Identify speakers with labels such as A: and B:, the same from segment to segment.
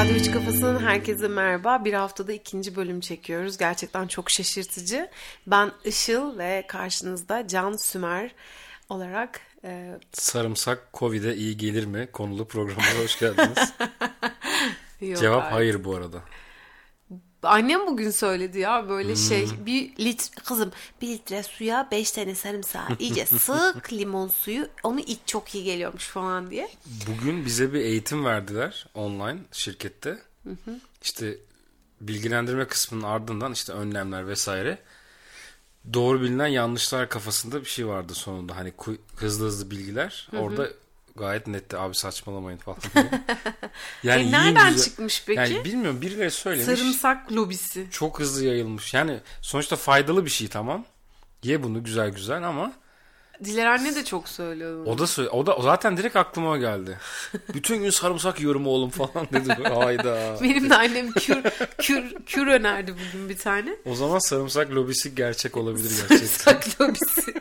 A: Radyo Üç Kafası'nın herkese merhaba. Bir haftada ikinci bölüm çekiyoruz. Gerçekten çok şaşırtıcı. Ben Işıl ve karşınızda Can Sümer olarak... E...
B: Sarımsak Covid'e iyi gelir mi? Konulu programına hoş geldiniz. Cevap hayır. hayır bu arada.
A: Annem bugün söyledi ya böyle şey hmm. bir litre kızım bir litre suya beş tane sarımsağı iyice sık limon suyu onu iç çok iyi geliyormuş falan diye.
B: Bugün bize bir eğitim verdiler online şirkette. Hı hı. İşte bilgilendirme kısmının ardından işte önlemler vesaire. Doğru bilinen yanlışlar kafasında bir şey vardı sonunda. Hani hızlı hızlı bilgiler. Hı hı. Orada gayet netti abi saçmalamayın falan
A: Yani e nereden güzel... çıkmış peki?
B: Yani bilmiyorum birileri söylemiş.
A: Sarımsak lobisi.
B: Çok hızlı yayılmış. Yani sonuçta faydalı bir şey tamam. Ye bunu güzel güzel ama
A: Diler anne de çok söylüyor.
B: O da söyle, o da o zaten direkt aklıma geldi. Bütün gün sarımsak yiyorum oğlum falan dedi. Hayda.
A: Benim de annem kür kür kür önerdi bugün bir tane.
B: O zaman sarımsak lobisi gerçek olabilir gerçekten.
A: Sarımsak lobisi.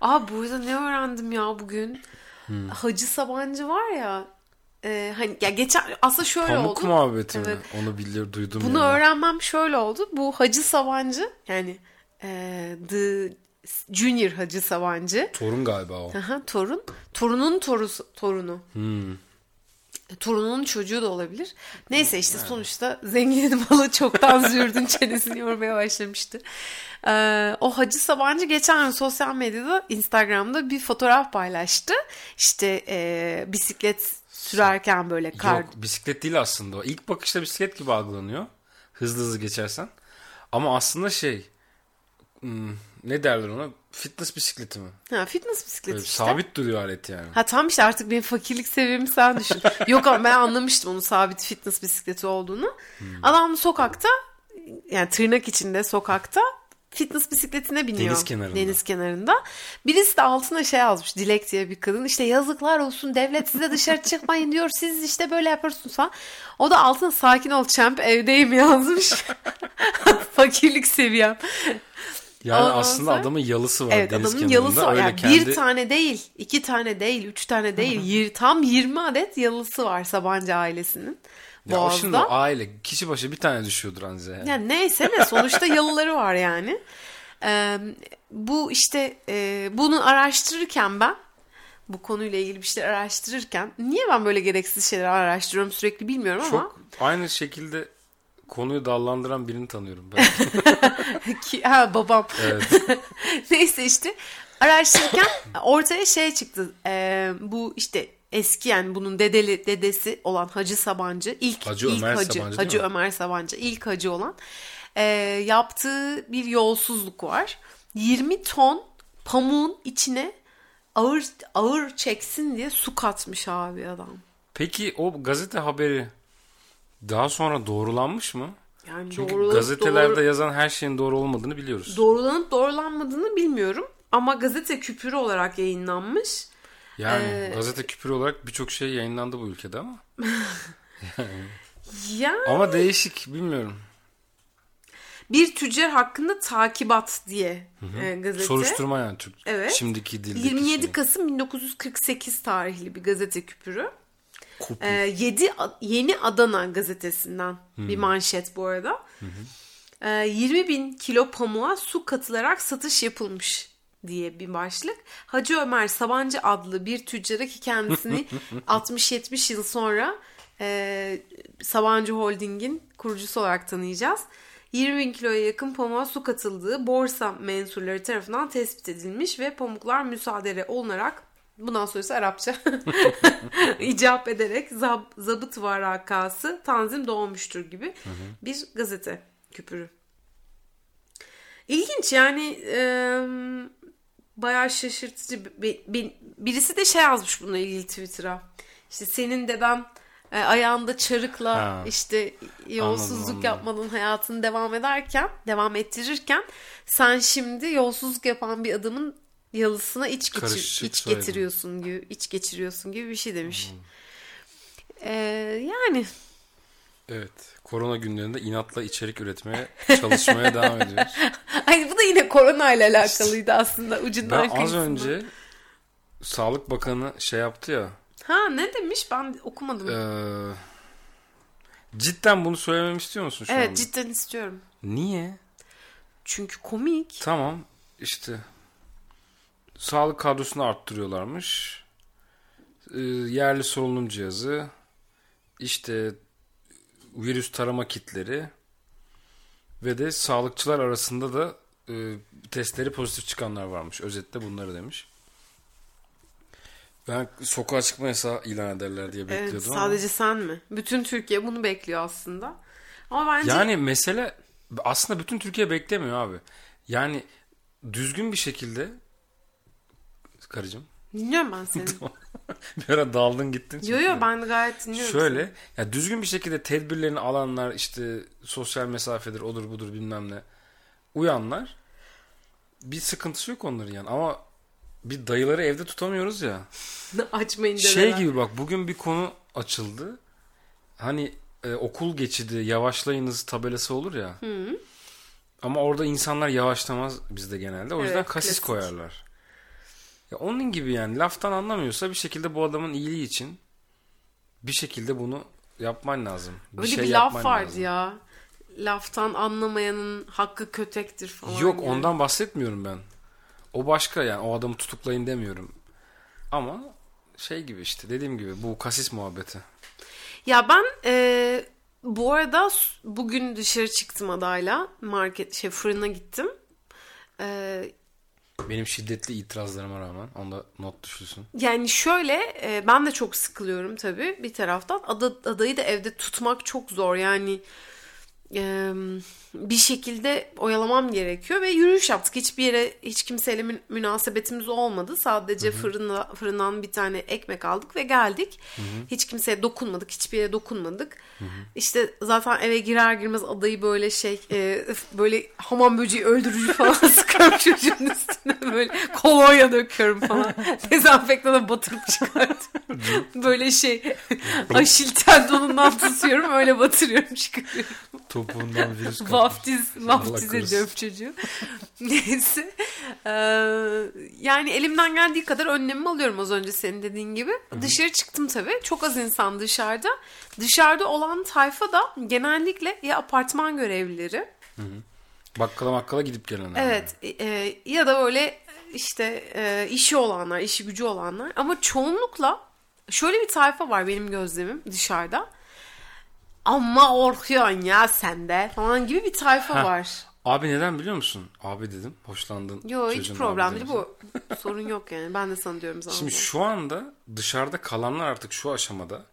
A: Aa burada ne öğrendim ya bugün? Hmm. Hacı Sabancı var ya e, hani ya geçen aslında şöyle
B: Pamuk
A: oldu.
B: Pamuk muhabbeti evet. mi? Onu bilir duydum.
A: Bunu ya. öğrenmem şöyle oldu. Bu Hacı Sabancı yani e, The Junior Hacı Sabancı.
B: Torun galiba o.
A: Aha, torun. Torunun torusu, torunu. Hmm. Torunun çocuğu da olabilir. Neyse işte yani. sonuçta zenginin malı çoktan zürdün çenesini yormaya başlamıştı. Ee, o Hacı Sabancı geçen gün sosyal medyada Instagram'da bir fotoğraf paylaştı. İşte e, bisiklet sürerken böyle kar... Yok
B: bisiklet değil aslında o. İlk bakışta bisiklet gibi algılanıyor. Hızlı hızlı geçersen. Ama aslında şey hmm, ne derler ona? Fitness bisikleti mi?
A: Ha fitness bisikleti Böyle işte.
B: Sabit duruyor alet yani.
A: Ha tam işte artık benim fakirlik seviyemi sen düşün. Yok ama ben anlamıştım onun sabit fitness bisikleti olduğunu. Hmm. Adam sokakta yani tırnak içinde sokakta fitness bisikletine biniyor.
B: Deniz kenarında.
A: Deniz kenarında. Birisi de altına şey yazmış Dilek diye bir kadın. İşte yazıklar olsun devlet size dışarı çıkmayın diyor. Siz işte böyle yapıyorsunuz falan. O da altına sakin ol champ evdeyim yazmış. Fakirlik seviyem.
B: Yani Ondan aslında sonra, adamın yalısı var
A: evet,
B: deniz
A: adamın kenarında. yalısı var. Öyle yani kendi... Bir tane değil, iki tane değil, üç tane değil. Yir, tam 20 adet yalısı var Sabancı ailesinin.
B: Ya Boğaz'da. o şimdi aile kişi başı bir tane düşüyordur anca yani.
A: yani neyse ne sonuçta yalıları var yani. Ee, bu işte e, bunu araştırırken ben bu konuyla ilgili bir şeyler araştırırken niye ben böyle gereksiz şeyler araştırıyorum sürekli bilmiyorum
B: Çok
A: ama.
B: Çok aynı şekilde konuyu dallandıran birini tanıyorum ben.
A: Ki, ha babam. Evet. Neyse işte araştırırken ortaya şey çıktı. E, bu işte eski yani bunun dedeli dedesi olan Hacı Sabancı ilk
B: Hacı
A: ilk
B: Ömer
A: Hacı
B: Sabancı,
A: Hacı Ömer Sabancı ilk hacı olan e, yaptığı bir yolsuzluk var. 20 ton pamuğun içine ağır ağır çeksin diye su katmış abi adam.
B: Peki o gazete haberi daha sonra doğrulanmış mı?
A: Yani
B: Çünkü doğrulanıp, gazetelerde
A: doğru...
B: yazan her şeyin doğru olmadığını biliyoruz.
A: Doğrulanıp doğrulanmadığını bilmiyorum. Ama gazete küpürü olarak yayınlanmış.
B: Yani ee... gazete küpürü olarak birçok şey yayınlandı bu ülkede ama.
A: yani...
B: Ama değişik bilmiyorum.
A: Bir tüccar hakkında takibat diye hı hı. E, gazete.
B: Soruşturma yani Türk.
A: Evet.
B: Şimdiki dildeki
A: 27
B: şey.
A: Kasım 1948 tarihli bir gazete küpürü. Ee, 7 Yeni Adana gazetesinden hı bir manşet bu arada. Hı Ee, 20 bin kilo pamuğa su katılarak satış yapılmış diye bir başlık. Hacı Ömer Sabancı adlı bir tüccara ki kendisini 60-70 yıl sonra e, Sabancı Holding'in kurucusu olarak tanıyacağız. 20 bin kiloya yakın pamuğa su katıldığı borsa mensurları tarafından tespit edilmiş ve pamuklar müsaade olunarak bundan sonrası Arapça icap ederek zab, zabıt varakası tanzim doğmuştur gibi hı hı. bir gazete küpürü. İlginç yani e, bayağı şaşırtıcı. birisi de şey yazmış bununla ilgili Twitter'a. İşte senin deden e, ayağında çarıkla ha. işte yolsuzluk anladım, yapmanın hayatını devam ederken, devam ettirirken sen şimdi yolsuzluk yapan bir adamın yalısına iç geçir, iç getiriyorsun gibi, iç geçiriyorsun gibi bir şey demiş. Hmm. Ee, yani
B: Evet. Korona günlerinde inatla içerik üretmeye çalışmaya devam ediyoruz.
A: Ay bu da yine korona ile alakalıydı aslında ucundan
B: Ben az önce Sağlık Bakanı şey yaptı ya.
A: Ha ne demiş? Ben okumadım.
B: Ee, Cidden bunu söylememi istiyor musun şu
A: evet
B: anda?
A: cidden istiyorum.
B: Niye?
A: Çünkü komik.
B: Tamam işte sağlık kadrosunu arttırıyorlarmış. Ee, yerli solunum cihazı, işte virüs tarama kitleri ve de sağlıkçılar arasında da e, testleri pozitif çıkanlar varmış. Özetle bunları demiş. Ben sokağa çıkma yasağı ilan ederler diye bekliyordum
A: Evet,
B: ama.
A: sadece sen mi? Bütün Türkiye bunu bekliyor aslında. Ama bence
B: Yani mesele aslında bütün Türkiye beklemiyor abi. Yani düzgün bir şekilde karıcığım
A: dinliyorum ben seni.
B: bir ara daldın gittin.
A: yo yo ben gayet dinliyorum.
B: Şöyle ya düzgün bir şekilde tedbirlerini alanlar işte sosyal mesafedir odur budur bilmem ne uyanlar bir sıkıntısı yok onların yani ama bir dayıları evde tutamıyoruz ya.
A: Açmayın
B: Şey
A: dedeler.
B: gibi bak bugün bir konu açıldı. Hani e, okul geçidi yavaşlayınız tabelası olur ya. Ama orada insanlar yavaşlamaz bizde genelde. O
A: Evet,
B: yüzden kasis
A: klasik.
B: koyarlar. Ya onun gibi yani laftan anlamıyorsa bir şekilde bu adamın iyiliği için bir şekilde bunu yapman lazım. Bir
A: Öyle
B: şey
A: bir laf vardı
B: lazım.
A: ya. Laftan anlamayanın hakkı kötektir falan.
B: Yok
A: gibi.
B: ondan bahsetmiyorum ben. O başka yani o adamı tutuklayın demiyorum. Ama şey gibi işte dediğim gibi bu kasis muhabbeti.
A: Ya ben e, bu arada bugün dışarı çıktım adayla. Market şey fırına gittim. E,
B: Benim şiddetli itirazlarıma rağmen onda not düşülsün.
A: yani şöyle e, ben de çok sıkılıyorum tabii bir taraftan. Ada, adayı da evde tutmak çok zor. Yani e, bir şekilde oyalamam gerekiyor ve yürüyüş yaptık. Hiçbir yere hiç kimseyle mün- münasebetimiz olmadı. Sadece fırına, fırından bir tane ekmek aldık ve geldik. Hiç kimseye dokunmadık. Hiçbir yere dokunmadık. İşte zaten eve girer girmez adayı böyle şey e, böyle hamam böceği öldürücü falan sıkıyorum çocuğun üstüne böyle kolonya döküyorum falan. Dezenfektana batırıp çıkartıyorum. böyle şey aşil tendonundan tutuyorum öyle batırıyorum çıkarıyorum.
B: Topuğundan virüs kapmış.
A: Vaftiz, vaftiz ediyorum çocuğu. Neyse. Ee, yani elimden geldiği kadar önlemimi alıyorum az önce senin dediğin gibi. Dışarı çıktım tabii. Çok az insan dışarıda. Dışarıda olan tayfa da genellikle ya apartman görevlileri.
B: Bakkala makkala gidip gelenler.
A: Evet. e, ya da böyle işte e, işi olanlar, işi gücü olanlar. Ama çoğunlukla şöyle bir tayfa var benim gözlemim dışarıda. Ama orkuyorsun ya sende falan gibi bir tayfa
B: Ha.
A: var.
B: Abi neden biliyor musun? Abi dedim. Hoşlandın.
A: Yo hiç problem değil bu. Sorun yok yani. Ben de sana diyorum zaten.
B: Şimdi şu anda dışarıda kalanlar artık şu aşamada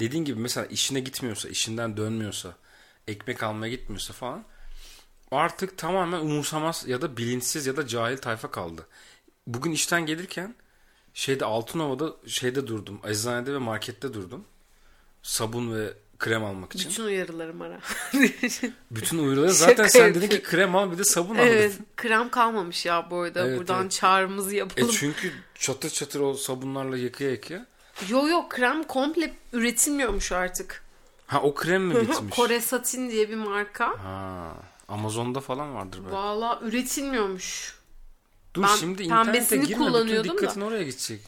B: dediğin gibi mesela işine gitmiyorsa, işinden dönmüyorsa, ekmek almaya gitmiyorsa falan artık tamamen umursamaz ya da bilinçsiz ya da cahil tayfa kaldı. Bugün işten gelirken şeyde Altınova'da şeyde durdum. Eczanede ve markette durdum. Sabun ve krem almak için.
A: Bütün uyarılarım ara.
B: Bütün uyarıları zaten sen dedin ki krem al bir de sabun al.
A: evet. Krem kalmamış ya bu arada.
B: Evet,
A: Buradan
B: evet.
A: çağrımızı
B: E
A: yapalım.
B: çünkü çatır çatır o sabunlarla yıkaya yıkaya.
A: Yo yo krem komple üretilmiyormuş artık.
B: Ha o krem mi bitmiş?
A: Kore Satin diye bir marka.
B: Ha, Amazon'da falan vardır belki.
A: Valla üretilmiyormuş.
B: Dur
A: Ben
B: şimdi internete girme bütün
A: kullanıyordum da.
B: dikkatin oraya gidecek.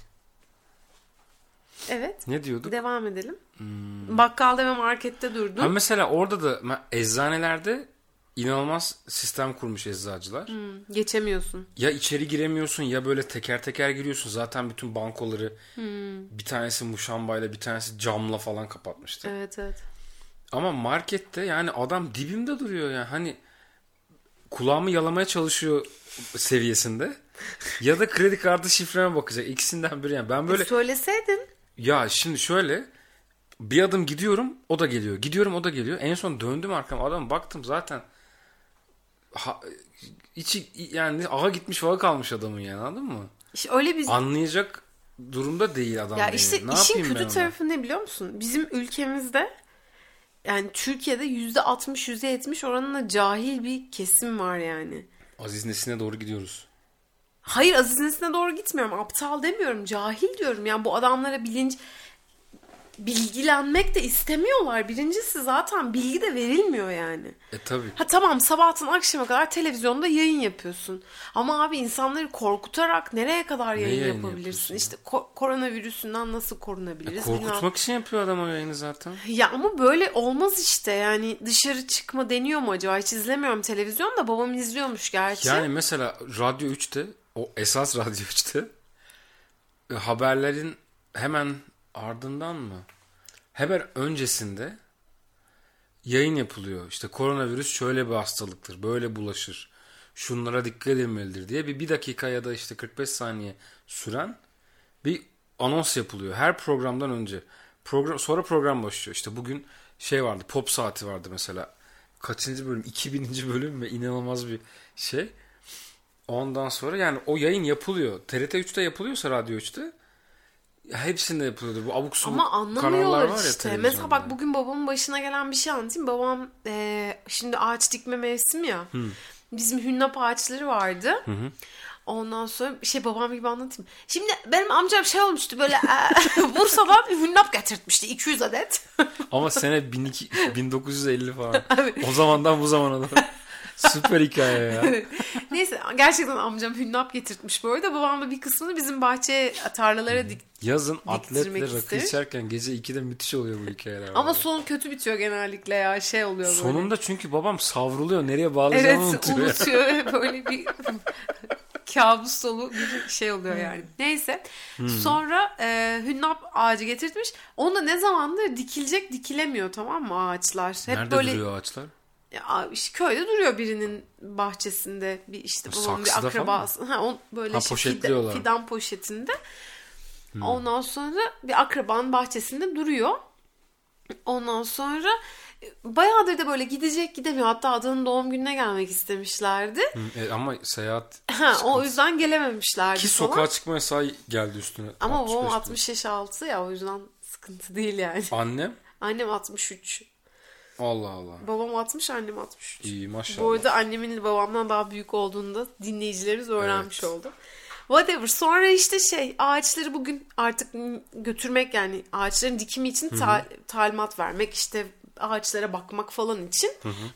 A: Evet.
B: Ne diyorduk?
A: Devam edelim.
B: Hmm.
A: Bakkalda ve markette durdum.
B: Ha mesela orada da eczanelerde inanılmaz sistem kurmuş eczacılar.
A: Hmm, Geçemiyorsun.
B: Ya içeri giremiyorsun ya böyle teker teker giriyorsun. Zaten bütün bankoları
A: Hmm.
B: bir tanesi muşambayla bir tanesi camla falan kapatmıştı.
A: Evet evet.
B: Ama markette yani adam dibimde duruyor ya. Hani kulağımı yalamaya çalışıyor seviyesinde. ya da kredi kartı şifreme bakacak. İkisinden biri yani. Ben böyle
A: E, söyleseydin.
B: Ya şimdi şöyle bir adım gidiyorum o da geliyor. Gidiyorum o da geliyor. En son döndüm arkama adam baktım zaten ha, içi yani ağa gitmiş vaga kalmış adamın yani anladın mı?
A: İşte öyle bir
B: Anlayacak durumda değil adam
A: Ya işte
B: ne
A: işin kötü tarafı ne biliyor musun? Bizim ülkemizde yani Türkiye'de yüzde 60 yüzde 70 oranında cahil bir kesim var yani.
B: Aziz Nesin'e doğru gidiyoruz.
A: Hayır Aziz Nesin'e doğru gitmiyorum. Aptal demiyorum. Cahil diyorum. Yani bu adamlara bilinç bilgilenmek de istemiyorlar. Birincisi zaten bilgi de verilmiyor yani.
B: E tabi.
A: Ha tamam sabahtan akşama kadar televizyonda yayın yapıyorsun. Ama abi insanları korkutarak nereye kadar yayın,
B: yayın
A: yapabilirsin? İşte ko- koronavirüsünden nasıl
B: E,
A: korunabiliriz?
B: korkutmak
A: bilmem.
B: için yapıyor adam o yayını zaten.
A: Ya ama böyle olmaz işte. Yani dışarı çıkma deniyor mu acaba? Hiç izlemiyorum televizyonda. Babam izliyormuş gerçi.
B: Yani mesela Radyo 3'te o esas Radyo 3'te e, haberlerin hemen ardından mı? Haber öncesinde yayın yapılıyor. İşte koronavirüs şöyle bir hastalıktır. Böyle bulaşır. Şunlara dikkat edilmelidir diye bir, bir dakika ya da işte 45 saniye süren bir anons yapılıyor. Her programdan önce. Program, sonra program başlıyor. İşte bugün şey vardı. Pop saati vardı mesela. Kaçıncı bölüm? 2000. bölüm ve inanılmaz bir şey. Ondan sonra yani o yayın yapılıyor. TRT 3'te yapılıyorsa Radyo 3'te hepsinde yapılıyordur. Bu abuk subuk
A: Ama anlamıyorlar
B: var ya
A: işte. Mesela bak bugün babamın başına gelen bir şey anlatayım. Babam e, şimdi ağaç dikme mevsimi ya. Bizim hünnap ağaçları vardı. Ondan sonra bir şey babam gibi anlatayım. Şimdi benim amcam şey olmuştu böyle e, Bursa'dan hünnap getirtmişti 200 adet.
B: Ama sene 12 1950 falan. O zamandan bu zamana doğru. Süper hikaye ya.
A: Neyse gerçekten amcam hünnap getirtmiş bu arada. Babam da bir kısmını bizim bahçeye tarlalara dik.
B: Yazın atletle rakı
A: istemiş.
B: içerken gece 2'de müthiş oluyor bu hikayeler.
A: Ama sonu kötü bitiyor genellikle ya şey oluyor böyle.
B: Sonunda çünkü babam savruluyor. Nereye bağlayacağını
A: Evet
B: unutuyor.
A: unutuyor. Böyle bir kabus dolu bir şey oluyor yani. Neyse. Sonra e, hünnap ağacı getirtmiş. Onu da ne zamandır dikilecek dikilemiyor tamam mı ağaçlar. Hep
B: Nerede
A: böyle
B: duruyor ağaçlar?
A: Ya, işte köyde duruyor birinin bahçesinde bir işte babamın bir akrabası. Ha, on, böyle
B: Ha, poşetliyorlar.
A: fidan, fidan poşetinde. Ondan sonra bir akrabanın bahçesinde duruyor. Ondan sonra e, bayağıdır da böyle gidecek gidemiyor. Hatta adının doğum gününe gelmek istemişlerdi.
B: Hı, e, ama seyahat
A: Ha, o yüzden gelememişlerdi
B: Ki
A: falan.
B: sokağa çıkma yasağı geldi üstüne.
A: Ama babam
B: 65
A: 60 yaş altı ya o yüzden sıkıntı değil yani.
B: Annem?
A: Annem 63.
B: Allah Allah.
A: Babam 60, annem 63.
B: İyi maşallah.
A: Bu arada annemin babamdan daha büyük olduğunu da dinleyicilerimiz öğrenmiş
B: Evet.
A: oldu. Whatever. Sonra işte şey ağaçları bugün artık götürmek yani ağaçların dikimi için ta- talimat vermek işte ağaçlara bakmak falan için.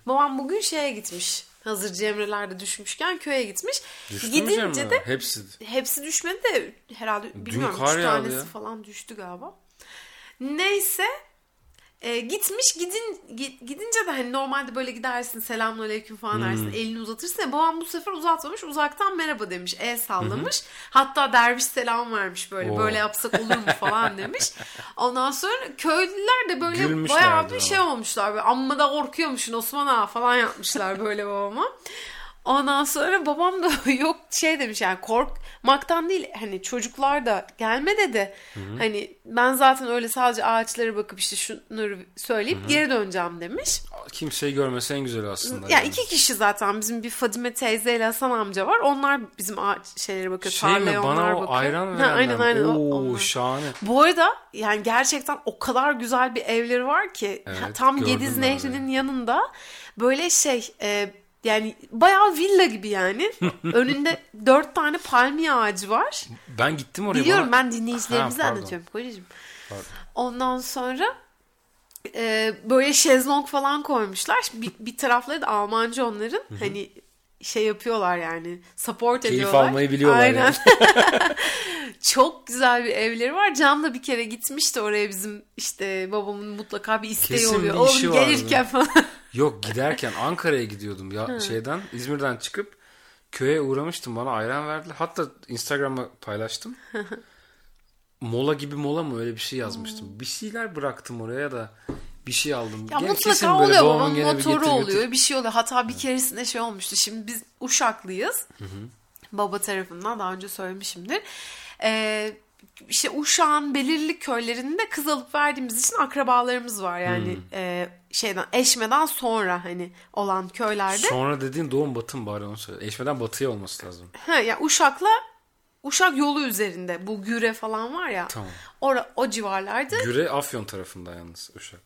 A: Babam bugün şeye gitmiş. Hazır Cemre'lerde düşmüşken köye gitmiş.
B: Düştü mü
A: Gidince
B: Cemre?
A: de
B: Hepsi.
A: hepsi düşmedi de herhalde bilmiyorum
B: kar
A: üç
B: yağdı
A: tanesi
B: ya.
A: falan düştü galiba. Neyse e, gitmiş gidin gi- gidince de hani normalde böyle gidersin selamünaleyküm falan dersin
B: Hmm.
A: elini uzatırsın ya babam bu sefer uzatmamış uzaktan merhaba demiş el sallamış hatta derviş selam vermiş böyle
B: Oo.
A: böyle yapsak olur mu falan demiş ondan sonra köylüler de böyle
B: Gülmüşlerdi
A: bayağı bir
B: ama.
A: şey olmuşlar böyle amma da korkuyormuşsun Osman ağa falan yapmışlar böyle babama Ondan sonra babam da yok şey demiş yani korkmaktan değil hani çocuklar da gelme dedi. Hani ben zaten öyle sadece ağaçlara bakıp işte şunları söyleyip geri döneceğim demiş.
B: Kimseyi görmesi en güzel aslında.
A: Ya iki kişi zaten bizim bir Fadime teyze ile Hasan amca var. Onlar bizim ağaç şeylere bakıyor.
B: Şey
A: tarlaya
B: mi bana
A: onlar
B: o
A: bakıyor.
B: ayran
A: Ha,
B: verenler
A: aynen
B: mi?
A: aynen. o-
B: Oo
A: onlar.
B: şahane.
A: Bu arada yani gerçekten o kadar güzel bir evleri var ki
B: Evet,
A: tam Gediz Nehri'nin yanında böyle şey e, yani bayağı villa gibi yani. Önünde dört tane palmiye ağacı var.
B: Ben gittim oraya.
A: Biliyorum
B: bana...
A: ben dinleyicilerimize
B: Ha,
A: anlatıyorum kocacığım. Ondan sonra e, böyle şezlong falan koymuşlar. Bir, bir tarafları da Almancı onların. Hani şey yapıyorlar yani support
B: Keyif
A: ediyorlar.
B: almayı biliyorlar
A: Aynen.
B: yani.
A: Çok güzel bir evleri var. Can da bir kere gitmişti oraya bizim işte babamın mutlaka bir isteği
B: Kesin
A: oluyor.
B: bir
A: Oğlum gelirken falan.
B: Yok giderken Ankara'ya gidiyordum ya şeyden İzmir'den çıkıp köye uğramıştım bana ayran verdiler. Hatta Instagram'a paylaştım. mola gibi mola mı öyle bir şey yazmıştım. Bir şeyler bıraktım oraya da bir şey aldım.
A: Ya
B: kesin
A: mutlaka
B: böyle
A: oluyor
B: babamın gene bir
A: motoru
B: getir
A: oluyor bir şey oluyor. Hatta bir keresinde şey olmuştu. Şimdi biz Uşaklıyız. Baba tarafından daha önce söylemişimdir. Ee, işte Uşak'ın belirli köylerinde kız alıp verdiğimiz için akrabalarımız var. Yani e, şeyden eşmeden sonra hani olan köylerde.
B: Sonra dediğin doğum batım bari onu söyle. Eşmeden batıya olması lazım.
A: Ha, yani Uşak'la Uşak yolu üzerinde bu Güre falan var ya.
B: Tamam.
A: Ora, o civarlarda.
B: Güre Afyon tarafında yalnız Uşak.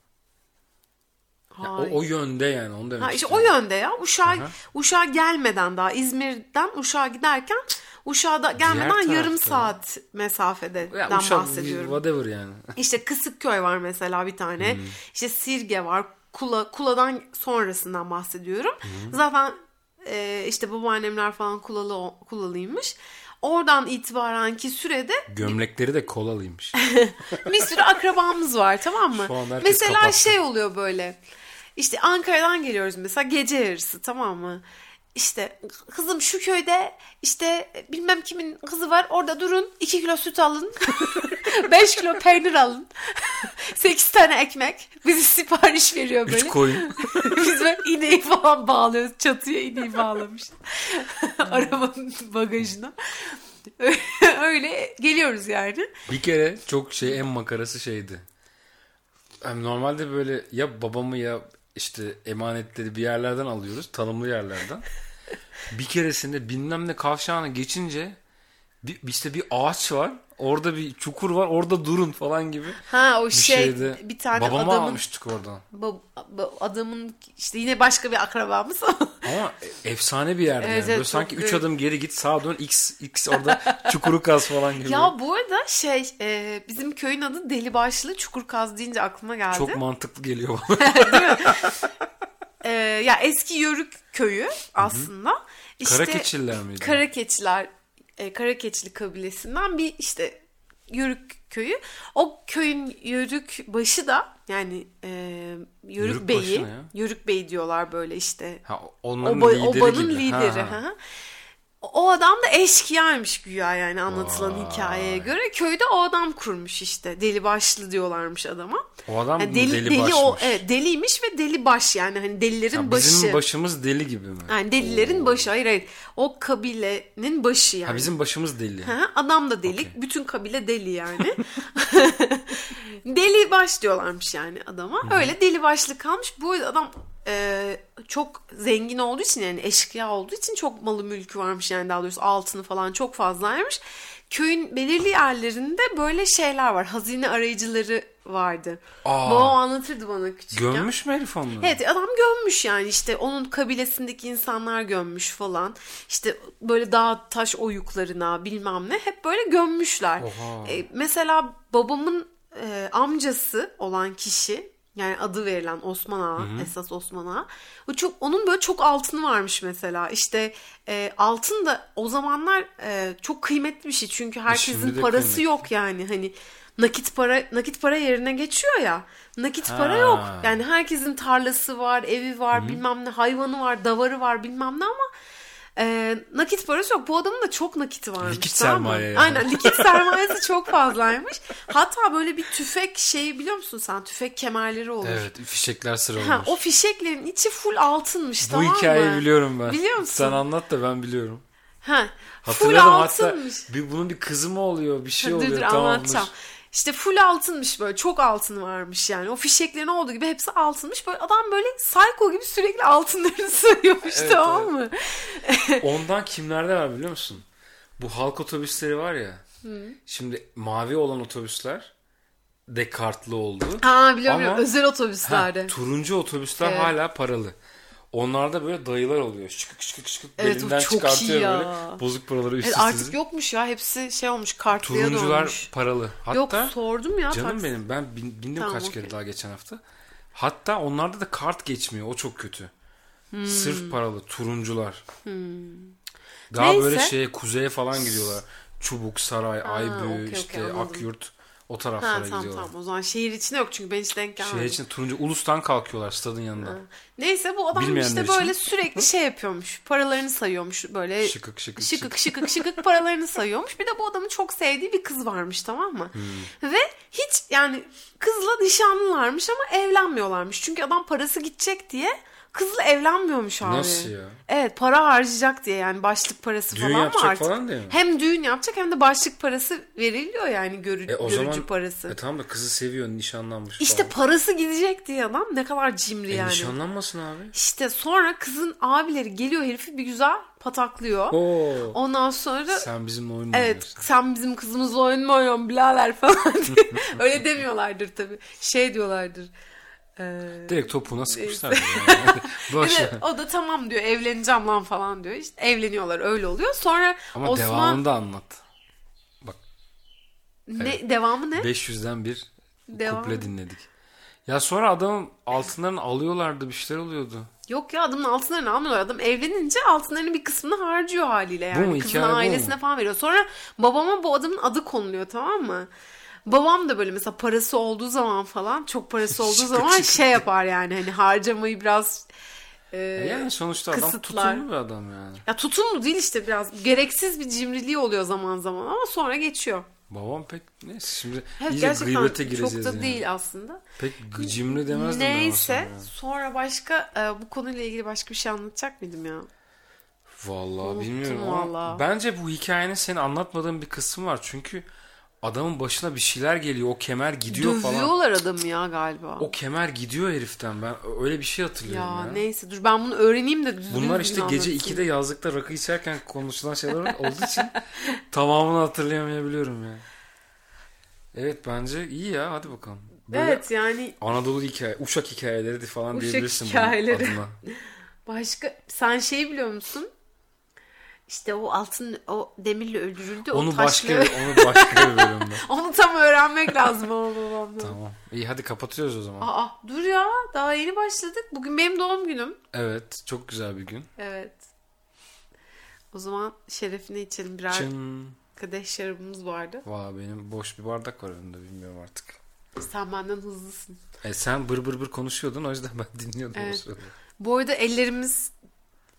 B: Ya o, o yönde yani onu demek
A: Ha işte o yönde ya. Uşak'a
B: Aha.
A: Uşak'a gelmeden daha İzmir'den Uşak'a giderken Uşak'a gelmeden
B: Diğer
A: yarım saat mesafeden
B: Ya Uşak,
A: bahsediyorum.
B: whatever yani.
A: İşte Kısıkköy var mesela bir tane.
B: Hmm.
A: İşte Sirge var. Kula, Kula'dan sonrasından bahsediyorum. Zaten e, işte babaannemler falan Kulalı, Kulalıymış. Oradan itibarenki sürede
B: Gömlekleri de kolalıymış.
A: bir sürü akrabamız var tamam mı?
B: Şu an herkes
A: Mesela
B: kapattı.
A: şey oluyor böyle. İşte Ankara'dan geliyoruz mesela gece yarısı tamam mı? İşte kızım şu köyde işte bilmem kimin kızı var orada durun 2 kilo süt alın 5 kilo peynir alın 8 tane ekmek bizi sipariş veriyor böyle.
B: Üç koyun.
A: Biz böyle ineği falan bağlıyoruz çatıya ineği bağlamış arabanın bagajına öyle geliyoruz yani.
B: Bir kere çok şey en makarası şeydi. Yani normalde böyle ya babamı ya işte emanetleri bir yerlerden alıyoruz. Tanımlı yerlerden. bir keresinde bilmem ne kavşağına geçince bir, işte bir ağaç var. Orada bir çukur var. Orada durun falan gibi.
A: Ha o
B: Bir
A: şey
B: şeyde.
A: bir tane
B: Babamı
A: adamın
B: almıştık oradan.
A: Ba- ba- adamın işte yine başka bir akrabamız
B: Ama efsane bir yerde.
A: Evet,
B: yani. Böyle
A: evet,
B: sanki
A: çok
B: 3
A: büyük.
B: adım geri git sağa dön x x orada çukuru kaz falan gibi.
A: ya bu arada şey e, bizim köyün adı Delibaşlı Çukurkaz deyince aklıma geldi.
B: Çok mantıklı geliyor bana.
A: E, ya eski Yörük köyü aslında. İşte,
B: Karakeçililer miydi?
A: Karakeçiler e, Karakeçili kabilesinden bir işte Yörük köyü. O köyün Yörük başı da yani e, Yörük,
B: Yörük
A: Bey'i? Yörük Bey diyorlar böyle işte.
B: Ha, onların
A: Oba,
B: lideri
A: obanın
B: gibi.
A: lideri.
B: Ha, ha.
A: O adam da eşkıyaymış güya yani anlatılan
B: Vay.
A: hikayeye göre. Köyde o adam kurmuş işte. Deli başlı diyorlarmış adama.
B: O adam
A: Yani deli,
B: deli,
A: deli,
B: başmış.
A: o evet deliymiş ve deli baş yani hani delilerin
B: Ha,
A: başı.
B: bizim başımız deli gibi mi?
A: Yani delilerin başı hayır hayır. O kabilenin başı yani.
B: Ha, bizim başımız deli.
A: Hı, Adam da deli.
B: Okey.
A: Bütün kabile deli yani. deli baş diyorlarmış yani adama. Öyle deli başlı kalmış. Bu adam e, çok zengin olduğu için yani eşkıya olduğu için çok malı mülkü varmış yani daha doğrusu altını falan çok fazlaymış. Köyün belirli yerlerinde böyle şeyler var. Hazine arayıcıları vardı.
B: Aa.
A: Babam anlatırdı bana küçükken.
B: Gömmüş mü herif onları?
A: Evet adam gömmüş yani işte onun kabilesindeki insanlar gömmüş falan. İşte böyle dağ taş oyuklarına bilmem ne hep böyle gömmüşler.
B: Oha.
A: E, mesela babamın e, amcası olan kişi yani adı verilen Osman Ağa, esas Osman Ağa. O çok onun böyle çok altını varmış mesela. İşte e, altın da o zamanlar e, çok kıymetli bir şey. Çünkü herkesin
B: şimdi de
A: parası
B: kıymetli.
A: yok yani. Hani nakit para nakit para yerine geçiyor ya. Nakit para
B: Ha.
A: yok. Yani herkesin tarlası var, evi var, bilmem ne, hayvanı var, davarı var, bilmem ne ama e, nakit parası yok. Bu adamın da çok nakiti varmış.
B: Likit
A: tamam
B: sermaye yani.
A: Aynen likit sermayesi çok fazlaymış. Hatta böyle bir tüfek şeyi biliyor musun sen? Tüfek kemerleri olur.
B: Evet fişekler sıralanır.
A: Ha, o fişeklerin içi full altınmış
B: Bu
A: tamam mı?
B: hikayeyi biliyorum ben.
A: Biliyor musun?
B: Sen anlat da ben biliyorum.
A: Ha, full
B: Hatırladım hatta
A: altınmış.
B: bir, bunun bir kızı mı oluyor bir şey
A: Dur
B: oluyor
A: dur
B: tamamdır.
A: anlatacağım. İşte full altınmış böyle çok altın varmış yani. O fişeklerin olduğu gibi hepsi altınmış. Böyle adam böyle psycho gibi sürekli altınlarını sayıyormuş
B: Evet,
A: tamam mı?
B: Ondan kimlerde var biliyor musun? Bu halk otobüsleri var ya. Şimdi mavi olan otobüsler de kartlı oldu.
A: Ha biliyorum,
B: Ama-
A: biliyorum. özel
B: Ha,
A: otobüslerde.
B: turuncu otobüsler
A: Evet.
B: hala paralı. Onlarda böyle dayılar oluyor. Şıkık şıkık şıkık
A: Evet,
B: belinden çıkartıyor böyle. Bozuk paraları üst
A: Evet, artık yokmuş ya hepsi şey olmuş kartlıya
B: Turuncular paralı. Hatta
A: Yok sordum ya.
B: canım
A: taksi-
B: benim ben bin- bindim
A: Tamam,
B: kaç
A: okey.
B: kere daha geçen hafta. Hatta onlarda da kart geçmiyor. O çok kötü.
A: Hmm.
B: Sırf paralı turuncular. Daha
A: Neyse.
B: böyle şeye kuzeye falan gidiyorlar. Çubuk, Saray, Aybü,
A: okey, okey,
B: işte
A: anladım.
B: Akyurt o
A: Ha
B: taraflara
A: tamam
B: gidiyorlar.
A: tamam o zaman şehir içinde yok çünkü ben hiç denk gelmedim.
B: Şehir için turuncu ulustan kalkıyorlar stadın yanında.
A: Neyse bu adam
B: Bilmeyenler
A: işte böyle
B: için.
A: sürekli şey yapıyormuş. Paralarını sayıyormuş böyle.
B: Şıkık şıkık
A: Şıkık şıkık şıkık paralarını sayıyormuş. Bir de bu adamın çok sevdiği bir kız varmış tamam mı?
B: Hmm.
A: Ve hiç yani kızla nişanlılarmış ama evlenmiyorlarmış. Çünkü adam parası gidecek diye kızla evlenmiyormuş abi.
B: Nasıl ya?
A: Evet para harcayacak diye yani başlık parası
B: Düğün
A: falan mı artık?
B: falan diye mi?
A: Hem düğün yapacak hem de başlık parası veriliyor yani görü,
B: E o
A: görücü
B: zaman
A: parası.
B: e tamam da kızı seviyor nişanlanmış
A: İşte
B: falan.
A: parası gidecek diye adam ne kadar cimri
B: E
A: yani.
B: nişanlanmasın abi.
A: İşte sonra kızın abileri geliyor herifi bir güzel pataklıyor.
B: Oo.
A: Ondan sonra
B: Sen bizimle oyun mu
A: evet
B: oynuyorsun?
A: sen bizim kızımızla oyun mu oynuyorsun birader falan diye. Öyle demiyorlardır tabii. Şey diyorlardır. Ee,
B: Direkt topuğuna sıkmışlar. Yani. Boş
A: evet, o da tamam diyor evleneceğim lan falan diyor. İşte evleniyorlar öyle oluyor. Sonra
B: Ama
A: Osman
B: devamını da anlat. Bak
A: ne devamı ne?
B: 500'den bir
A: Devam.
B: kuple dinledik. Ya sonra adamın altınlarını alıyorlardı bir şeyler oluyordu.
A: Yok ya adamın altınlarını almıyorlar. Adam evlenince altınlarının bir kısmını harcıyor haliyle yani.
B: Bu mu?
A: Kızın
B: Hikaye bu
A: ailesine
B: mu?
A: falan veriyor. Sonra babama bu adamın adı konuluyor tamam mı? Babam da böyle mesela parası olduğu zaman falan çok parası olduğu zaman şey yapar yani hani harcamayı biraz e,
B: yani sonuçta adam
A: kısıtlar.
B: tutumlu bir adam yani.
A: ya tutumlu değil işte biraz gereksiz bir cimriliği oluyor zaman zaman ama sonra geçiyor.
B: Babam pek neyse şimdi
A: Evet,
B: iyice gıybete
A: çok
B: gireceğiz
A: da
B: yani.
A: değil aslında.
B: Pek cimri demezdim ben
A: Neyse
B: ama sonra.
A: sonra başka e, bu konuyla ilgili başka bir şey anlatacak mıydım ya?
B: Vallahi
A: Unuttum
B: bilmiyorum ama
A: vallahi.
B: bence bu hikayenin senin anlatmadığın bir kısmı var. Çünkü adamın başına bir şeyler geliyor. O kemer gidiyor falan.
A: Dövüyorlar adamı ya galiba.
B: O kemer gidiyor heriften. Ben öyle bir şey hatırlıyorum
A: Ya,
B: ya.
A: neyse dur ben bunu öğreneyim de düzgün
B: Bunlar işte gece
A: anlatayım.
B: 2'de yazlıkta rakı içerken konuşulan şeyler olduğu için tamamını hatırlayamayabiliyorum ya. Evet bence iyi ya hadi bakalım. Böyle
A: Evet yani
B: Anadolu hikaye, Uşak hikayeleri falan
A: Uşak
B: diyebilirsin bunun
A: hikayeleri.
B: adına.
A: başka sen şeyi biliyor musun? İşte o altın o demirle öldürüldü.
B: Onu
A: o
B: başka
A: taşla...
B: bir, onu başka bir bölümde.
A: Onu tam öğrenmek lazım babamdan.
B: tamam. İyi hadi kapatıyoruz o zaman.
A: Aa dur ya daha yeni başladık. Bugün benim doğum günüm.
B: Evet çok güzel bir gün.
A: Evet. O zaman şerefine içelim birer
B: Çın.
A: kadeh şarabımız vardı.
B: Vay benim boş bir bardak var önümde bilmiyorum artık.
A: Sen benden hızlısın.
B: E sen bır bır bır konuşuyordun o yüzden ben dinliyordum o
A: Evet. Bu arada ellerimiz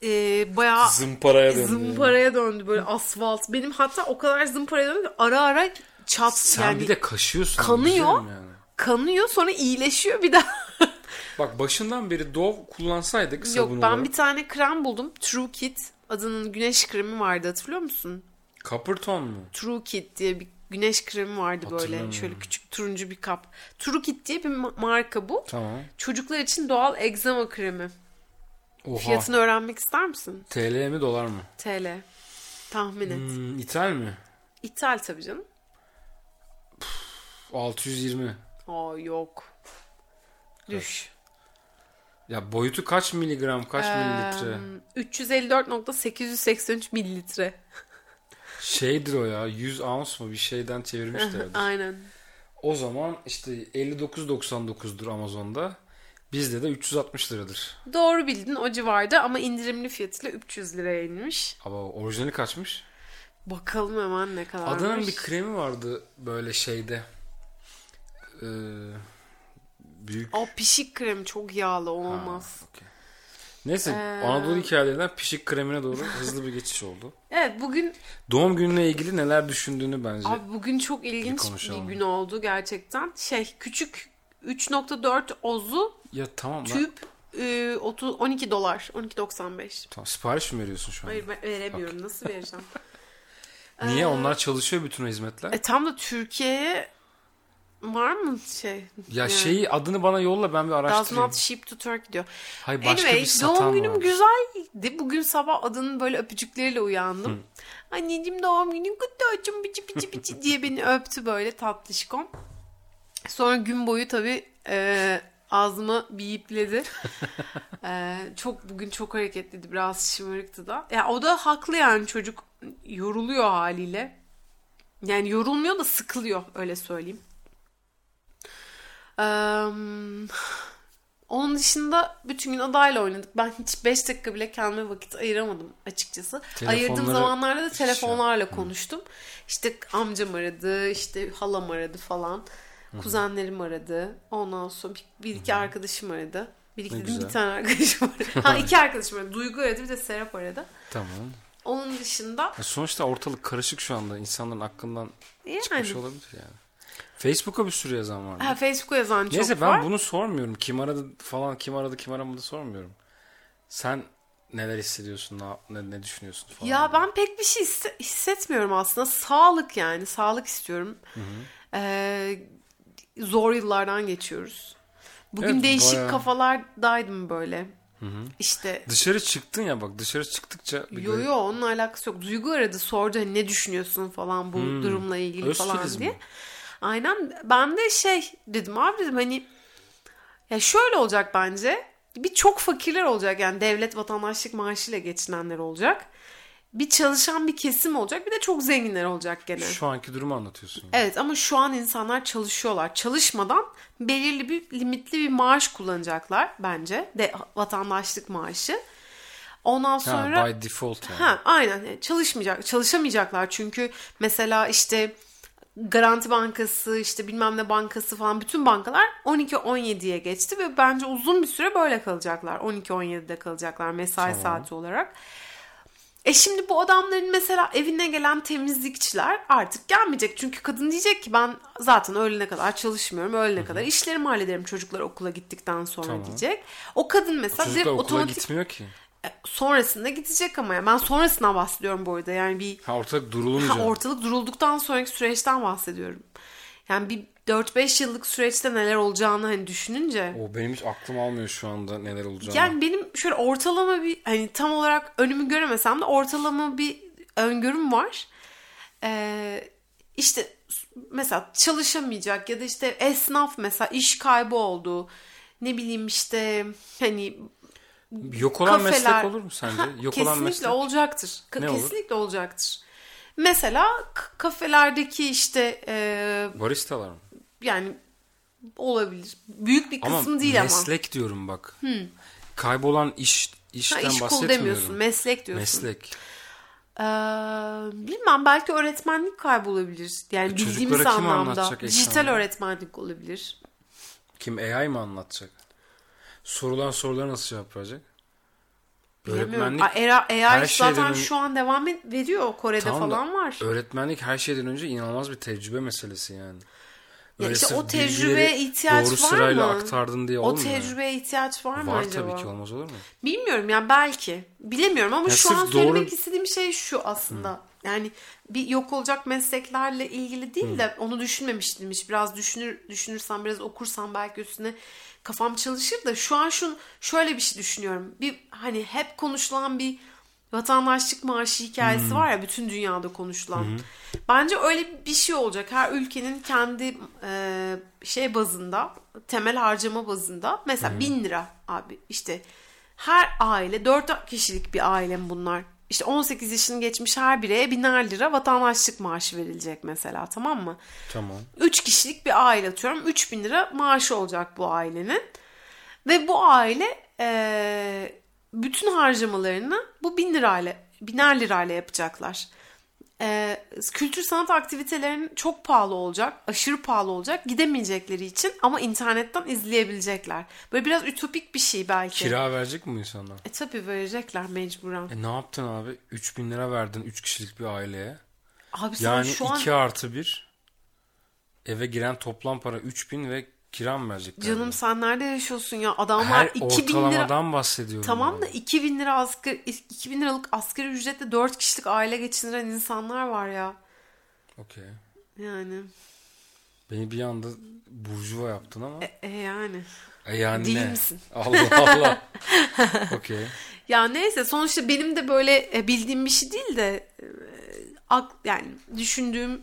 A: e, bayağı
B: Zımparaya döndü.
A: zımparaya döndü böyle asfalt. Benim hatta o kadar zımparaya döndü ki ara ara çat
B: Sen
A: yani
B: bir de kaşıyorsun.
A: kanıyor.
B: Yani.
A: kanıyor sonra iyileşiyor bir daha.
B: Bak başından beri Dove kullansaydık
A: Yok
B: sabun
A: ben
B: olarak.
A: bir tane krem buldum. True Kit adının güneş kremi vardı hatırlıyor musun?
B: Copperton mu?
A: True Kit diye bir güneş kremi vardı böyle. Şöyle küçük turuncu bir kap. True Kit diye bir ma- marka bu.
B: Tamam.
A: Çocuklar için doğal egzama kremi.
B: Oha.
A: Fiyatını öğrenmek ister misin?
B: TL mi dolar mı?
A: TL. Tahmin et.
B: Hmm, İthal mi?
A: İthal tabii canım.
B: 620.
A: Aa yok. Düş.
B: Ya boyutu kaç miligram, kaç mililitre?
A: Ee, 354.883 mililitre.
B: Şeydir o ya 100 ounce mu bir şeyden çevirmişlerdir.
A: Aynen.
B: o zaman işte 59.99'dur Amazon'da. Bizde de 360 liradır.
A: Doğru bildin o civarda ama indirimli fiyatıyla 300 liraya inmiş.
B: Ama orijinali kaçmış?
A: Bakalım hemen ne kadar.
B: Adana'nın bir kremi vardı böyle şeyde. Ee, büyük.
A: O pişik kremi çok yağlı o olmaz.
B: Ha, okey. Neyse
A: Ee,
B: Anadolu hikayelerinden pişik kremine doğru hızlı bir geçiş oldu.
A: Evet bugün
B: Doğum gününe ilgili neler düşündüğünü bence.
A: abi bugün çok ilginç bir, gün oldu gerçekten. Şey küçük 3.4 ozu
B: ya tamam
A: tüp e, 30 12 dolar 12.95.
B: tamam, sipariş mi veriyorsun şu an?
A: Hayır ben veremiyorum. Nasıl vereceğim?
B: Niye onlar çalışıyor bütün o hizmetler?
A: E tam da Türkiye'ye var mı şey?
B: ya
A: Yani,
B: şeyi adını bana yolla ben bir
A: Does
B: araştırayım.
A: not ship to Turkey diyor.
B: Hayır başka
A: anyway
B: bir satan
A: doğum günüm
B: var.
A: güzeldi. Bugün sabah adının böyle öpücükleriyle uyandım. Anneciğim doğum günün kutlu olsun bici bici bici diye beni öptü böyle tatlışkom. Sonra gün boyu tabii e, ağzıma biyipledi. e, çok bugün çok hareketliydi. Biraz şımarıktı da. Ya o da haklı yani çocuk yoruluyor haliyle. Yani yorulmuyor da sıkılıyor öyle söyleyeyim. Eee, onun dışında bütün gün adayla oynadık. Ben hiç 5 dakika bile kendime vakit ayıramadım açıkçası. Ayırdığım
B: Telefonları-
A: zamanlarda da
B: Şey-
A: telefonlarla konuştum. İşte amcam aradı, işte halam aradı falan. Kuzenlerim aradı. Ondan sonra bir, iki arkadaşım aradı. Bir iki dedim, bir tane arkadaşım aradı. Ha iki arkadaşım aradı. Duygu aradı bir de Serap aradı.
B: Tamam.
A: Onun dışında
B: Ya sonuçta ortalık karışık şu anda. İnsanların aklından çıkmış
A: yani
B: olabilir yani. Facebook'a bir sürü yazan var.
A: ha, Facebook'a yazan çok
B: Neyse ben
A: var.
B: bunu sormuyorum. Kim aradı falan kim aradı kim aramadı sormuyorum. Sen neler hissediyorsun ne, ne, ne düşünüyorsun falan.
A: Ya ben pek bir şey hisse- hissetmiyorum aslında. Sağlık yani. Sağlık istiyorum. Ee, zor yıllardan geçiyoruz. Bugün
B: Evet,
A: değişik
B: bayağı-
A: kafalardaydım böyle. İşte
B: Dışarı çıktın ya bak dışarı çıktıkça bir
A: yo yo onunla alakası yok. Duygu aradı sordu hani ne düşünüyorsun falan bu durumla ilgili
B: Öz
A: falan diye.
B: mi?
A: Aynen ben de şey dedim abi dedim hani Ya şöyle olacak bence. Bir çok fakirler olacak yani devlet vatandaşlık maaşıyla geçinenler olacak. Bir çalışan bir kesim olacak bir de çok zenginler olacak gene.
B: Şu anki durumu anlatıyorsun. Yani.
A: Evet ama şu an insanlar çalışıyorlar. Çalışmadan belirli bir limitli bir maaş kullanacaklar bence. De vatandaşlık maaşı. Ondan sonra
B: ha, by default yani.
A: Ha, aynen. Çalışmayacak, çalışamayacaklar çünkü mesela işte Garanti Bankası, işte bilmem ne bankası falan bütün bankalar 12-17'ye geçti ve bence uzun bir süre böyle kalacaklar. 12-17'de kalacaklar mesai tamam. saati olarak. E şimdi bu adamların mesela evine gelen temizlikçiler artık gelmeyecek. Çünkü kadın diyecek ki ben zaten öğlene kadar çalışmıyorum. Öğlene Hı-hı. kadar işlerimi hallederim çocuklar okula gittikten sonra tamam. diyecek. O kadın mesela
B: Çocuklar okula otomatik... gitmiyor ki.
A: E, sonrasında gidecek ama ya. Ben sonrasından bahsediyorum bu arada. Yani bir
B: ha, ortalık durulunca.
A: Ha, ortalık durulduktan sonraki süreçten bahsediyorum. Yani bir 4-5 yıllık süreçte neler olacağını hani düşününce.
B: O benim hiç aklım almıyor şu anda neler olacağını.
A: Yani benim şöyle ortalama bir hani tam olarak önümü göremesem de ortalama bir öngörüm var. Ee, işte mesela çalışamayacak ya da işte esnaf mesela iş kaybı oldu. Ne bileyim işte hani
B: Yok olan kafeler... meslek olur mu sence? Yok
A: kesinlikle
B: olan meslek.
A: olacaktır. ne kesinlikle olur? olacaktır. Mesela kafelerdeki işte e...
B: baristalar mı?
A: Yani olabilir. Büyük bir kısmı ama değil
B: ama. meslek diyorum bak. Hmm. Kaybolan iş işten ha, iş bahsetmiyorum. demiyorsun.
A: Meslek diyorsun.
B: Meslek.
A: Ee, bilmem belki öğretmenlik kaybolabilir. Yani e, bildiğimiz anlamda. Dijital öğretmenlik olabilir.
B: Kim AI mı anlatacak? Sorulan sorulara nasıl cevap verecek?
A: Öğretmenlik AI, AI zaten önce... şu an devam veriyor. Kore'de tamam falan var.
B: Öğretmenlik her şeyden önce inanılmaz bir tecrübe meselesi yani.
A: Ya işte o tecrübeye ihtiyaç
B: doğru
A: var
B: sırayla mı? aktardın diye olmuyor.
A: O tecrübeye ihtiyaç var mı
B: var
A: acaba?
B: Var tabii ki olmaz olur mu?
A: Bilmiyorum yani belki. Bilemiyorum ama ya şu an doğru... söylemek istediğim şey şu aslında. Hı. Yani bir yok olacak mesleklerle ilgili değil de Hı. onu düşünmemiştim hiç. Biraz düşünür düşünürsem biraz okursam belki üstüne kafam çalışır da şu an şun şöyle bir şey düşünüyorum. Bir hani hep konuşulan bir vatandaşlık maaşı hikayesi hmm. var ya bütün dünyada konuşulan. Hmm. Bence öyle bir şey olacak. Her ülkenin kendi e, şey bazında, temel harcama bazında mesela hmm. bin lira abi işte her aile dört kişilik bir ailem bunlar. İşte 18 yaşını geçmiş her bireye biner lira vatandaşlık maaşı verilecek mesela tamam mı?
B: Tamam.
A: 3 kişilik bir aile atıyorum. 3 bin lira maaşı olacak bu ailenin. Ve bu aile e, bütün harcamalarını bu bin lirayla, biner lirayla yapacaklar. Ee, kültür sanat aktivitelerinin çok pahalı olacak, aşırı pahalı olacak gidemeyecekleri için ama internetten izleyebilecekler. Böyle biraz ütopik bir şey belki.
B: Kira verecek mi insanlar?
A: E tabi verecekler mecburen.
B: E ne yaptın abi? 3000 lira verdin 3 kişilik bir aileye.
A: Abi
B: yani
A: şu an...
B: 2 artı 1 eve giren toplam para 3000 ve kira mı verecekler?
A: Canım yani? sen nerede yaşıyorsun ya? Adamlar Her 2000 lira...
B: bahsediyorum.
A: Tamam da 2000 lira asgari, 2000 liralık asgari ücretle 4 kişilik aile geçindiren insanlar var ya.
B: Okey.
A: Yani.
B: Beni bir anda burjuva yaptın ama.
A: E, e yani.
B: E yani
A: Değil
B: ne?
A: misin?
B: Allah Allah. Okey.
A: Ya neyse sonuçta benim de böyle e, bildiğim bir şey değil de e, yani düşündüğüm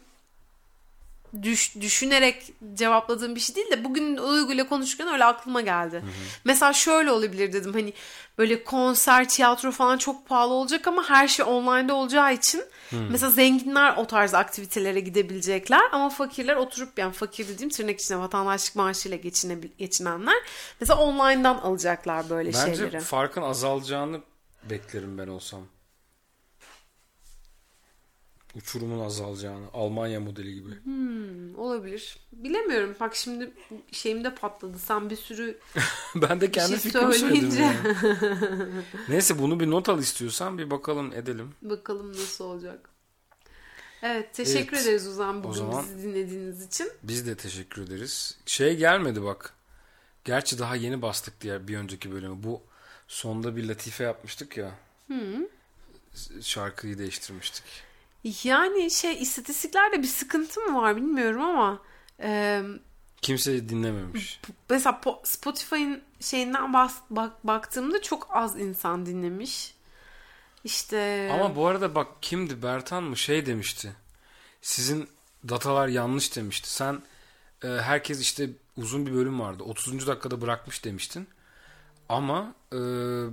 A: düş, düşünerek cevapladığım bir şey değil de bugün Duygu ile konuşurken öyle aklıma geldi. Hı hı. Mesela şöyle olabilir dedim hani böyle konser, tiyatro falan çok pahalı olacak ama her şey online'da olacağı için hı. mesela zenginler o tarz aktivitelere gidebilecekler ama fakirler oturup yani fakir dediğim tırnak içinde vatandaşlık maaşıyla geçine, geçinenler mesela online'dan alacaklar böyle
B: Bence
A: şeyleri.
B: Bence farkın azalacağını beklerim ben olsam uçurumun azalacağını. Almanya modeli gibi.
A: Hmm, olabilir. Bilemiyorum. Bak şimdi şeyimde patladı. Sen bir sürü
B: Ben de kendi şey fikrimi söyledim. Neyse bunu bir not al istiyorsan bir bakalım edelim.
A: Bakalım nasıl olacak. Evet teşekkür evet. ederiz Uzan bugün o zaman, bizi dinlediğiniz için.
B: Biz de teşekkür ederiz. Şey gelmedi bak. Gerçi daha yeni bastık diğer bir önceki bölümü. Bu sonda bir latife yapmıştık ya.
A: Hmm.
B: Şarkıyı değiştirmiştik.
A: Yani şey istatistiklerde bir sıkıntı mı var bilmiyorum ama e,
B: kimse dinlememiş.
A: Mesela Spotify'ın şeyinden bas, bak, baktığımda çok az insan dinlemiş. İşte
B: Ama bu arada bak kimdi Bertan mı şey demişti. Sizin datalar yanlış demişti. Sen e, herkes işte uzun bir bölüm vardı. 30. dakikada bırakmış demiştin. Ama e,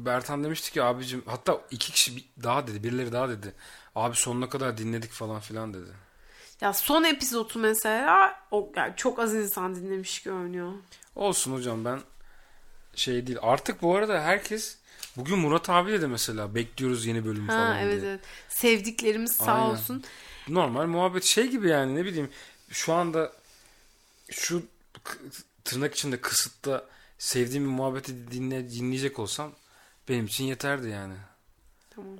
B: Bertan demişti ki abicim hatta iki kişi daha dedi birileri daha dedi. Abi sonuna kadar dinledik falan filan dedi.
A: Ya son epizodu mesela o yani çok az insan dinlemiş görünüyor.
B: Olsun hocam ben şey değil. Artık bu arada herkes bugün Murat abiyle de mesela bekliyoruz yeni bölüm
A: ha,
B: falan
A: evet,
B: diye.
A: Evet Sevdiklerimiz sağ
B: Aynen.
A: olsun.
B: Normal muhabbet şey gibi yani ne bileyim şu anda şu tırnak içinde kısıtta sevdiğim bir muhabbeti dinle, dinleyecek olsam benim için yeterdi yani.
A: Tamam.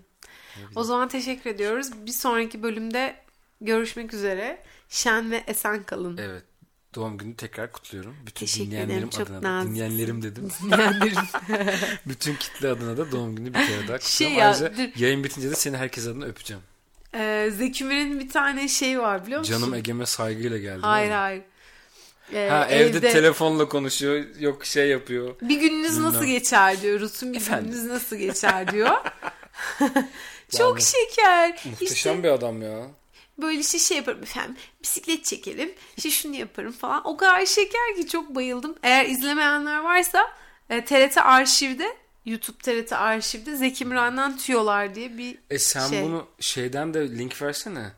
A: O zaman teşekkür ediyoruz. Bir sonraki bölümde görüşmek üzere. Şen ve esen kalın.
B: Evet. Doğum günü tekrar kutluyorum. Bütün
A: Teşekkür
B: dinleyenlerim
A: ederim,
B: adına da. Dinleyenlerim dedim.
A: Dinleyenlerim.
B: Bütün kitle adına da doğum günü bir kere daha kutluyorum.
A: Şey ya,
B: Ayrıca
A: dur.
B: yayın bitince de seni herkes adına öpeceğim.
A: Ee, Zeki Müren'in bir tane şey var biliyor musun?
B: Canım Ege'me saygıyla geldi.
A: Hayır hayır. Ee,
B: Ha evde, telefonla konuşuyor. Yok şey yapıyor.
A: Bir gününüz nasıl
B: Bilmem.
A: geçer diyor. Rus'un bir
B: Efendim?
A: gününüz nasıl geçer diyor. Çok şeker.
B: Muhteşem
A: İşte
B: bir adam ya.
A: böyle işte şey yaparım efendim. Bisiklet çekerim. İşte şunu yaparım falan. O kadar şeker ki çok bayıldım. Eğer izlemeyenler varsa e, TRT arşivde YouTube TRT arşivde Zeki Müren'den tüyolar diye bir
B: E sen
A: şey.
B: bunu şeyden de link versene.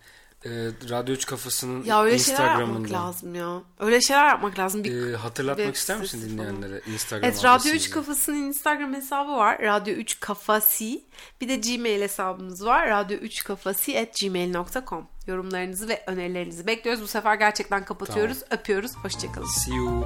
B: E, Radyo 3 kafasının
A: Ya öyle şeyler yapmak
B: Instagram'ında.
A: lazım ya. Öyle şeyler yapmak lazım. Bir
B: E, hatırlatmak
A: web
B: ister misin dinleyenlere Instagram
A: Evet Radyo 3
B: adresinizi?
A: Kafası'nın Instagram hesabı var. Radyo 3 Kafasi. Bir de Gmail hesabımız var. Radyo 3 Kafasi at gmail.com. Yorumlarınızı ve önerilerinizi bekliyoruz. Bu sefer gerçekten kapatıyoruz. Öpüyoruz. Hoşçakalın.
B: See you.